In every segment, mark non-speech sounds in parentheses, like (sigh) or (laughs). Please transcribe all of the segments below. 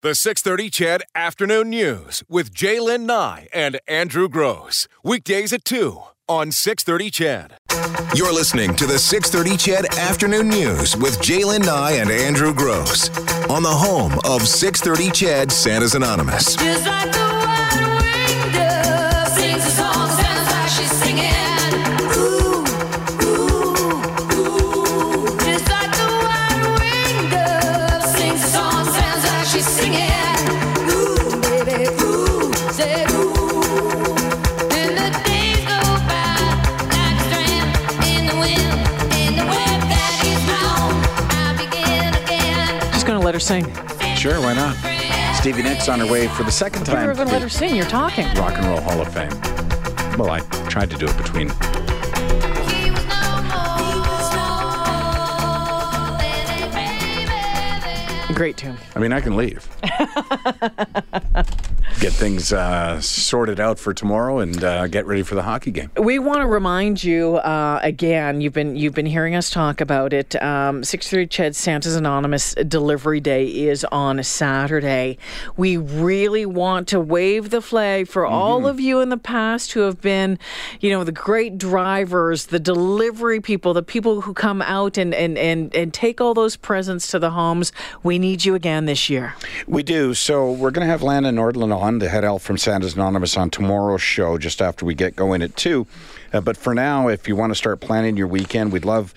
The 630 CHED Afternoon News with J'lyn Nye and Andrew Gross. Weekdays at 2 on 630 CHED. You're listening to the 630 CHED Afternoon News with J'lyn Nye and Andrew Gross on the home of 630 Chad Santa's Anonymous. Sing. Sure, why not? Stevie Nicks on her way for the second time. You were time. gonna let her sing. You're talking. Rock and Roll Hall of Fame. Well, I tried to do it between. Great tune. I mean, I can leave. (laughs) Get things uh, sorted out for tomorrow and uh, get ready for the hockey game. We want to remind you uh, again. You've been you've been hearing us talk about it. Um, Six Three Ched Santa's Anonymous Delivery Day is on a Saturday. We really want to wave the flag for all of you in the past who have been, you know, the great drivers, the delivery people, the people who come out and and and, and take all those presents to the homes. We need you again this year. We do. So we're going to have Lana Nordland on, the head elf from Santa's Anonymous, on tomorrow's show just after we get going at 2. Uh, but for now, if you want to start planning your weekend, we'd love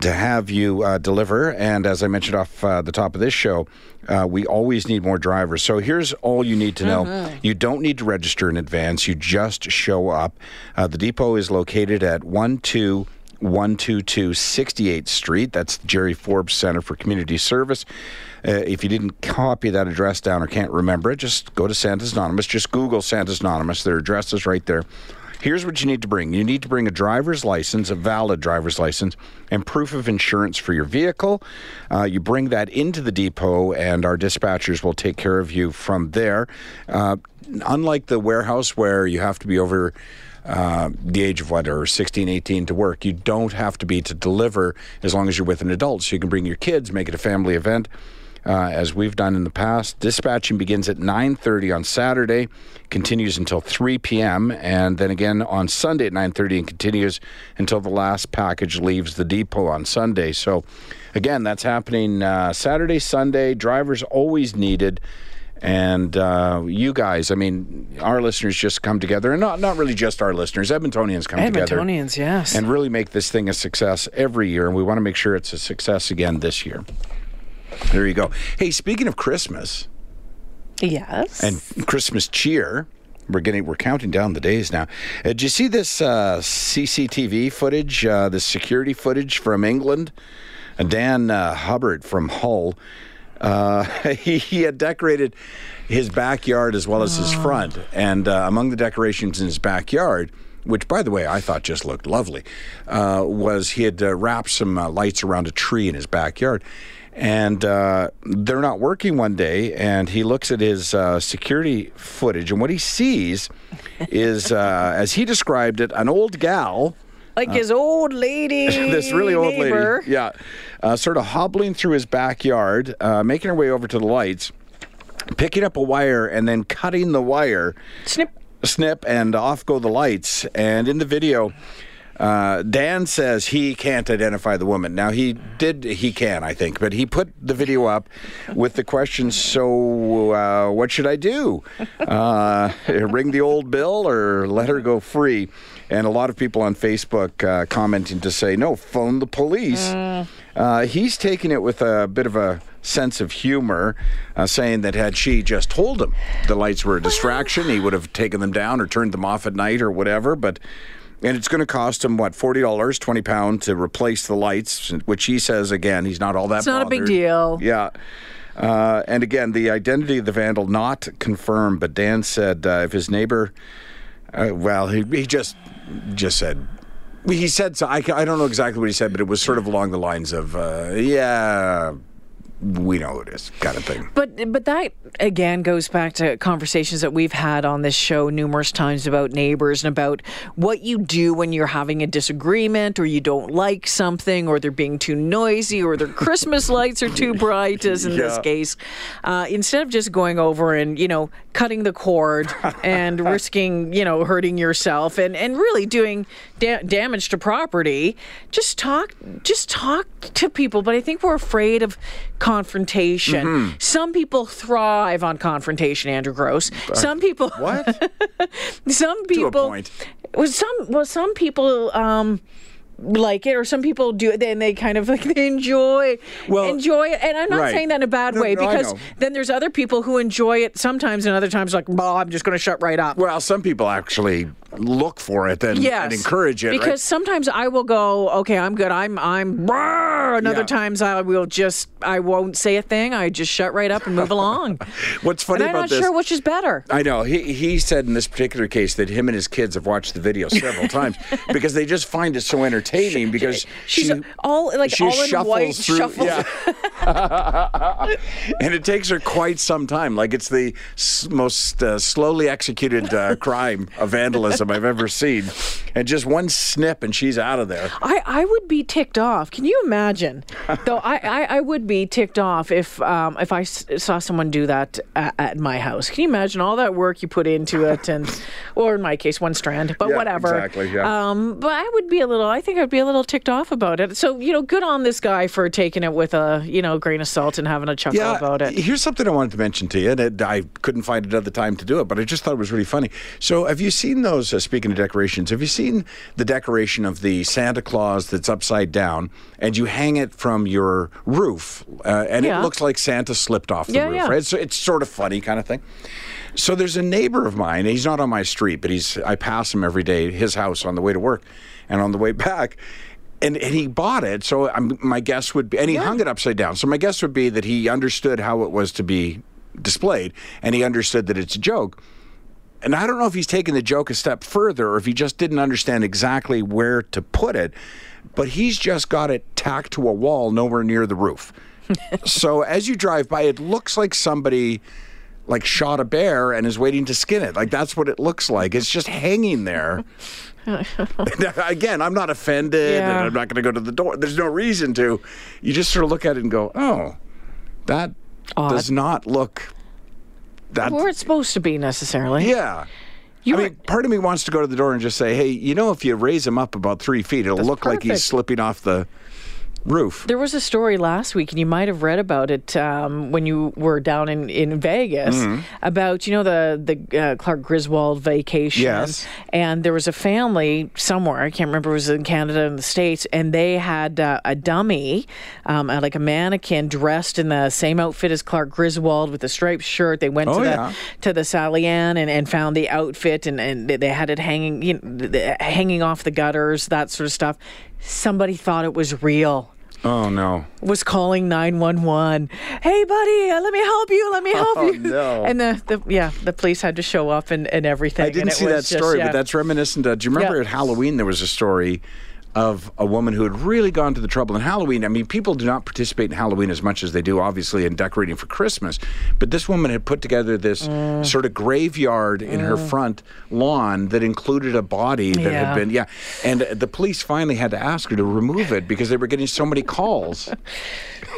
to have you uh, deliver. And as I mentioned off uh, the top of this show, uh, we always need more drivers. So here's all you need to know. You don't need to register in advance. You just show up. Uh, the depot is located at 12 122 68th Street. That's Jerry Forbes Center for Community Service. Uh, if you didn't copy that address down or can't remember it, just go to Santa's Anonymous. Just Google Santa's Anonymous. Their address is right there. Here's what you need to bring you need to bring a driver's license, a valid driver's license, and proof of insurance for your vehicle. Uh, you bring that into the depot, and our dispatchers will take care of you from there. Uh, unlike the warehouse where you have to be over uh, the age of what, or 16, 18 to work. You don't have to be to deliver as long as you're with an adult. So you can bring your kids, make it a family event. Uh, as we've done in the past, dispatching begins at 9:30 on Saturday, continues until 3 p.m., and then again on Sunday at 9:30 and continues until the last package leaves the depot on Sunday. So, again, that's happening uh, Saturday, Sunday. Drivers always needed. And uh, you guys, I mean, our listeners just come together, and not not really just our listeners, Edmontonians come together Edmontonians, yes. and really make this thing a success every year. And we want to make sure it's a success again this year. There you go. Hey, speaking of Christmas yes. and Christmas cheer, we're getting we're counting down the days now. Uh, did you see this uh, CCTV footage? Uh, the security footage from England. Uh, Dan uh, Hubbard from Hull. Uh, (laughs) he, he had decorated his backyard as well as his front, and uh, among the decorations in his backyard. Which, by the way, I thought just looked lovely. Uh, was he had uh, wrapped some uh, lights around a tree in his backyard, and uh, they're not working one day. And he looks at his uh, security footage, and what he sees is, uh, (laughs) as he described it, an old gal like his old lady. (laughs) this really old neighbor. lady, yeah, uh, sort of hobbling through his backyard, uh, making her way over to the lights, picking up a wire, and then cutting the wire, Snip. snip, and off go the lights. And in the video, uh, Dan says he can't identify the woman. Now he did, he can, I think, but he put the video up with the question: "So, uh, what should I do? Uh, (laughs) ring the old bill or let her go free?" And a lot of people on Facebook uh, commenting to say, "No, phone the police." Uh, he's taking it with a bit of a sense of humor, uh, saying that had she just told him the lights were a distraction, he would have taken them down or turned them off at night or whatever. But and it's going to cost him what forty dollars, twenty pound to replace the lights, which he says again he's not all that. It's not a big deal. Yeah. Uh, and again, the identity of the vandal not confirmed, but Dan said uh, if his neighbor, uh, well, he, he just just said he said so. I, I don't know exactly what he said, but it was sort of along the lines of, uh, yeah, we know it is, kind of thing. But but that again goes back to conversations that we've had on this show numerous times about neighbors and about what you do when you're having a disagreement or you don't like something or they're being too noisy or their Christmas (laughs) lights are too bright, as in this case. Uh, instead of just going over and you know cutting the cord (laughs) and risking you know hurting yourself and and really doing da- damage to property, just talk just talk to people. But I think we're afraid of confrontation. Mm-hmm. Some people thrive on confrontation, Andrew Gross. Some people What? (laughs) some people point. Well, some well some people um like it or some people do it and they kind of (laughs) like they enjoy Well, enjoy it and i'm not right. saying that in a bad No, way no, because then there's other people who enjoy it sometimes and other times like well i'm just going to shut right up well, some people actually look for it and, yes and encourage it. because right? sometimes i will go okay i'm good i'm i'm brr, and other Yeah. times i will just i won't say a thing i just shut right up and move (laughs) along What's funny and i'm not sure which is better I know. He he said in this particular case that him and his kids have watched the video several (laughs) times because they just find it so entertaining because she's she, all like she all in shuffles white through, shuffles yeah. (laughs) and it takes her quite some time. Like it's the s- most uh, slowly executed uh, crime of vandalism I've ever seen, and just one snip and she's out of there. I, I would be ticked off. Can you imagine? Though I, I, I would be ticked off if um, if I s- saw someone do that at, at my house. Can you imagine all that work you put into it, and (laughs) or in my case, one strand, but Yeah, whatever. exactly, yeah. Um, but I would be a little. I think I'd be a little ticked off about it. So you know, good on this guy for taking it with a you know grain of salt and having a chuckle about it. Here's something I wanted to mention to you, and I couldn't find another time to do it, but I just thought it was really funny. So, have you seen those? Uh, speaking of decorations, have you seen the decoration of the Santa Claus that's upside down, and you hang it from your roof, uh, and Yeah. it looks like Santa slipped off the Yeah, roof, yeah. right? So it's sort of funny kind of thing. So there's a neighbor of mine. He's not on my street, but he's I pass him every day, his house on the way to work, and on the way (laughs) back. And, and he bought it, so I'm, my guess would be, and he hung it upside down. So my guess would be that he understood how it was to be displayed, and he understood that it's a joke. And I don't know if he's taken the joke a step further, or if he just didn't understand exactly where to put it. But he's just got it tacked to a wall nowhere near the roof. (laughs) so as you drive by, it looks like somebody like shot a bear and is waiting to skin it. Like that's what it looks like. It's just hanging there. (laughs) (laughs) Again, I'm not offended Yeah. and I'm not going to go to the door. There's no reason to. You just sort of look at it and go, "Oh, that does not look that Where it's supposed to be necessarily. yeah." You I were- mean, part of me wants to go to the door and just say, "Hey, you know, if you raise him up about three feet, it'll look like he's slipping off the roof." There was a story last week, and you might have read about it um, when you were down in, in Vegas Mm-hmm. about you know the the uh, Clark Griswold vacation. Yes. And there was a family somewhere I can't remember. It was in Canada and the states, and they had uh, a dummy, um, uh, like a mannequin dressed in the same outfit as Clark Griswold with the striped shirt. They went Oh, to the yeah. to the Sally Ann and, and found the outfit, and, and they had it hanging you know, hanging off the gutters, that sort of stuff. Somebody thought it was real Oh no! was calling 911. Hey, buddy, uh, let me help you. Let me help (laughs) Oh, you. no. And the, the yeah, the police had to show up and, and everything. I didn't see that just- story, yeah. but that's reminiscent. Of, do you remember Yeah. at Halloween there was a story of a woman who had really gone to the trouble in Halloween? I mean, people do not participate in Halloween as much as they do, obviously, in decorating for Christmas. But this woman had put together this Mm. sort of graveyard in her front lawn that included a body that Yeah. had been yeah, and the police finally had to ask her to remove it because they were getting so many calls. (laughs)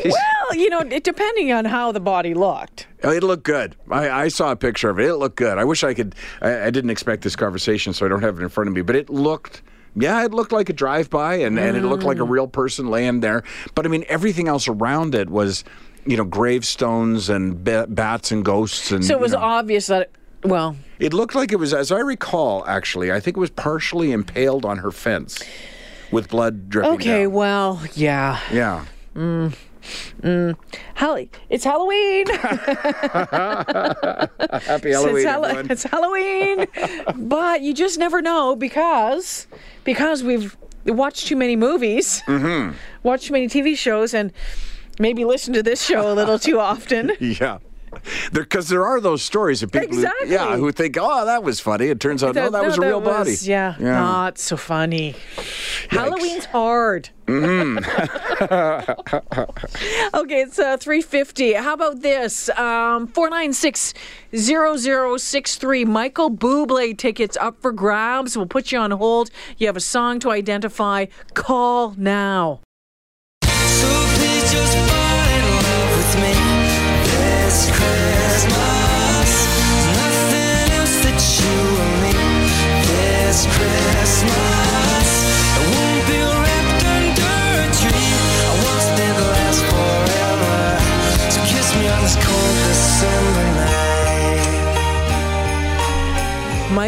Well, you know, it, depending on how the body looked. Oh, It looked good. I, I saw a picture of it. It looked good. I wish I could. I, I didn't expect this conversation, so I don't have it in front of me. But it looked. Yeah, it looked like a drive-by, and, and it looked like a Mm. real person laying there. But I mean, everything else around it was, you know, gravestones and ba- bats and ghosts, and So it was you know, obvious that, well, it looked like it was, as I recall, actually, I think it was partially impaled on her fence, with blood dripping. okay, down. well, yeah. yeah. Hall- it's Halloween. (laughs) Happy Halloween, it's, everyone. it's Halloween. (laughs) but you just never know because because we've watched too many movies, Mm-hmm. watched too many TV shows, and maybe listened to this show a little too often. (laughs) Yeah. Because there, are those stories of people, Exactly. who, yeah, who think, oh, that was funny. It turns out, no, that was a real body. Yeah, not so funny. Halloween's hard. Mm-hmm. (laughs) okay, it's uh, 350. How about this? Um, 496-0063. Michael Bublé tickets up for grabs. We'll put you on hold. You have a song to identify. Call now.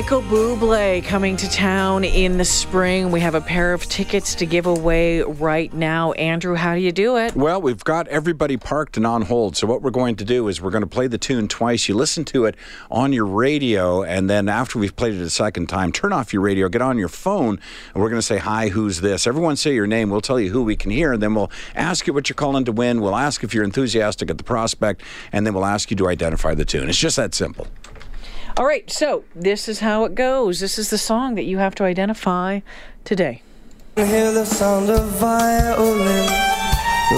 Michael Bublé coming to town in the spring. We have a pair of tickets to give away right now. Andrew, how do you do it? Well, we've got everybody parked and on hold. So what we're going to do is we're going to play the tune twice. You listen to it on your radio, and then after we've played it a second time, turn off your radio, get on your phone, and we're going to say, "Hi, who's this?" Everyone say your name. We'll tell you who we can hear, and then we'll ask you what you're calling to win. We'll ask if you're enthusiastic at the prospect, and then we'll ask you to identify the tune. It's just that simple. All right, so this is how it goes. This is the song that you have to identify today. I Hear the sound of violin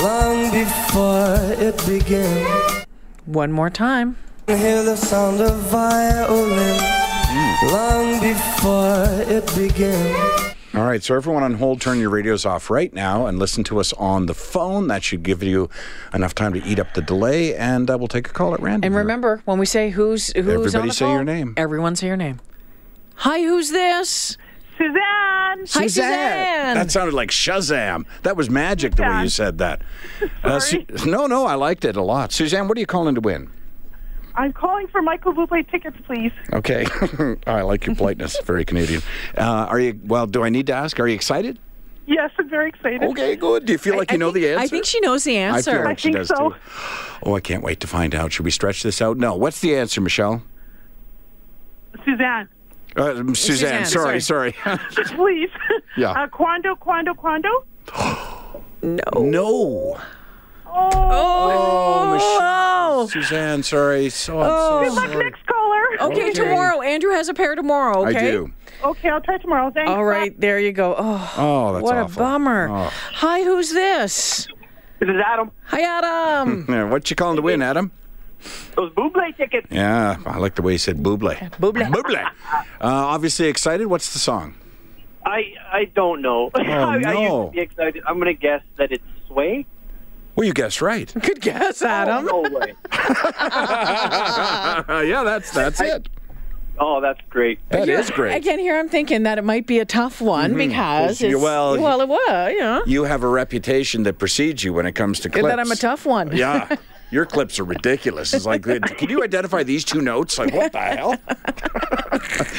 long before it begins. One more time. I Hear the sound of violin mm. long before it begins. All right, so everyone on hold, turn your radios off right now and listen to us on the phone. That should give you enough time to eat up the delay, and uh, we'll take a call at random. And here. remember, when we say who's who's on Everybody the say call, your name. Everyone say your name. Hi, who's this? Suzanne. Hi, Suzanne. That sounded like Shazam. That was magic the way you said that. Uh, Su- no, no, I liked it a lot. Suzanne, what are you calling to win? I'm calling for Michael Bublé tickets, please. Okay, (laughs) I like your politeness. Very Canadian. Uh, are you? Well, do I need to ask? Are you excited? Yes, I'm very excited. Okay, good. Do you feel like you I know think, the answer? I think she knows the I feel answer. like she think does so. too. Oh, I can't wait to find out. Should we stretch this out? No. What's the answer, Michelle? Suzanne, Uh, Suzanne, Suzanne, sorry, sorry. (laughs) please. Yeah. Uh, Quando, Quando, Quando. no. no. Oh, Oh, Michelle. Oh. Suzanne, sorry. So, Oh. so luck sorry. next caller. Okay, Okay. tomorrow. Andrew has a pair tomorrow. Okay. I do. Okay, I'll try tomorrow. Thanks. All right, there you go. Oh, Oh, that's what awful. a bummer. Oh. Hi, who's this? This is Adam. Hi, Adam. (laughs) What you calling to win, Adam? Those Buble tickets. Yeah, I like the way you said buble. Buble. Buble. Uh, obviously excited. What's the song? I I don't know. I, (laughs) I used no. to be excited. I'm gonna guess that it's Sway. Well, you guessed right. (laughs) Good guess, oh, Adam. Oh, no way. (laughs) yeah, that's that's it. Oh, that's great. That is great. Again, here I'm thinking that it might be a tough one mm-hmm. because Well, it's, well, well, it was, you know, You have a reputation that precedes you when it comes to clips. that I'm a tough one. Yeah. (laughs) Your clips are ridiculous. It's like, can you identify these two notes? Like, what the hell?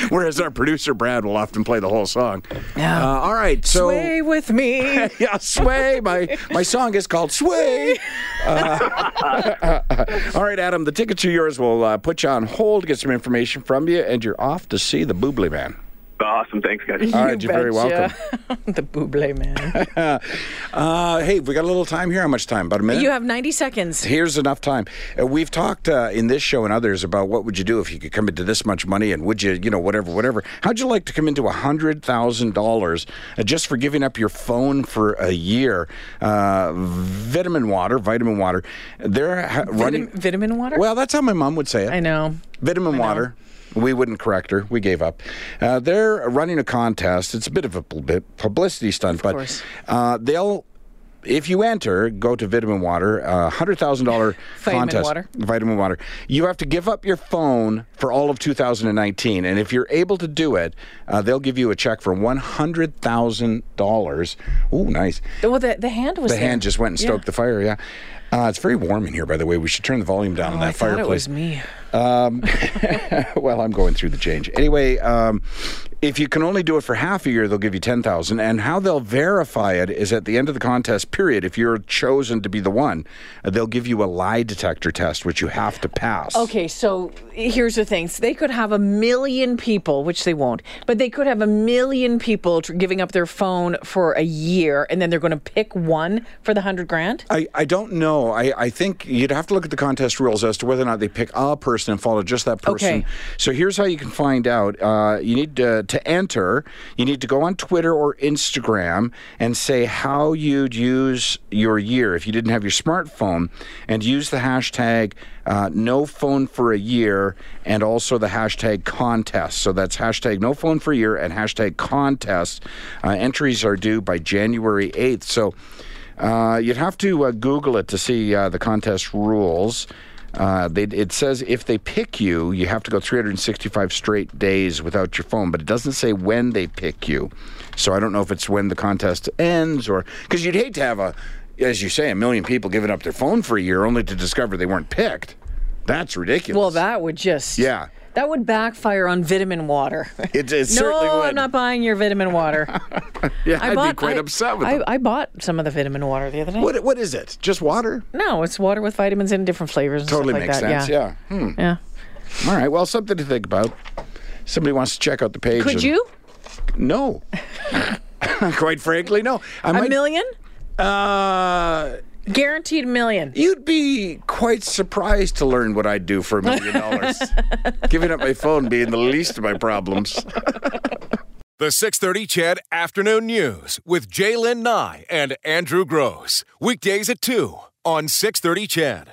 (laughs) Whereas our producer Brad will often play the whole song. Yeah. Uh, all right, so Sway with me. (laughs) yeah, sway. My my song is called Sway. Uh, (laughs) all right, Adam, the tickets are yours. We'll uh, put you on hold, get some information from you, and you're off to see the Boobly Man. Awesome. Thanks, guys. All right, you're very welcome. welcome. (laughs) the Buble man. (laughs) Uh, hey, we got a little time here. How much time? About a minute. you have 90 seconds. Here's enough time. Uh, we've talked uh, in this show and others about what would you do if you could come into this much money, and would you, you know, whatever, whatever. How'd you like to come into a hundred thousand dollars uh, just for giving up your phone for a year? Uh, vitamin water, vitamin water. They're ha- running. Vitamin, vitamin water? Well, that's how my mom would say it. I know. Vitamin water. We wouldn't correct her. We gave up. Uh, they're running a contest. It's a bit of a publicity stunt, but uh, they'll. If you enter, go to Vitamin Water, uh, hundred thousand dollar (laughs) Vitamin contest. water. Vitamin Water. You have to give up your phone for all of 2019, and if you're able to do it, uh, they'll give you a check for one hundred thousand dollars. Ooh, nice. Well, the, the hand was The there. hand just went and Yeah. stoked the fire. Yeah. Uh, it's very warm in here, by the way. We should turn the volume down Oh, on that I thought fireplace. it was me. (laughs) well, I'm going through the change. Anyway, um, If you can only do it for half a year, they'll give you 10,000 and how they'll verify it is at the end of the contest period if you're chosen to be the one, they'll give you a lie detector test which you have to pass. Okay, so here's the thing. So they could have a million people, which they won't, but they could have a million people tr- giving up their phone for a year and then they're going to pick one for the 100 grand? I, I don't know. I, I think you'd have to look at the contest rules as to whether or not they pick a person and follow just that person. Okay. So here's how you can find out. Uh, you need to, to enter, you need to go on Twitter or Instagram and say how you'd use your year if you didn't have your smartphone and use the hashtag uh, no phone for a year and also the hashtag contest. So that's hashtag no phone for a year and hashtag contest. Uh, entries are due by January 8th. So uh, you'd have to uh, Google it to see uh, the contest rules. Uh, they, it says if they pick you, you have to go 365 straight days without your phone, but it doesn't say when they pick you. So I don't know if it's when the contest ends or because you'd hate to have a, as you say, a million people giving up their phone for a year only to discover they weren't picked. That's ridiculous. Well, that would just. Yeah. That would backfire on vitamin water. (laughs) It, it no, certainly would. I'm not buying your vitamin water. (laughs) yeah, I'd bought, be quite I- upset with I, them. I bought some of the vitamin water the other day. What, what is it? Just water? No, it's water with vitamins in different flavors. And Totally stuff like makes that. sense. Yeah. Hmm. Yeah. All right. Well, something to think about. Somebody wants to check out the page. Could and- you? No. (laughs) Quite frankly, no. I might, A million? Uh, Guaranteed million. you'd be quite surprised to learn what I'd do for a million dollars. (laughs) Giving up my phone being the least of my problems. (laughs) The 630 CHED Afternoon News with J'lyn Nye and Andrew Gross. Weekdays at 2 on 630 CHED.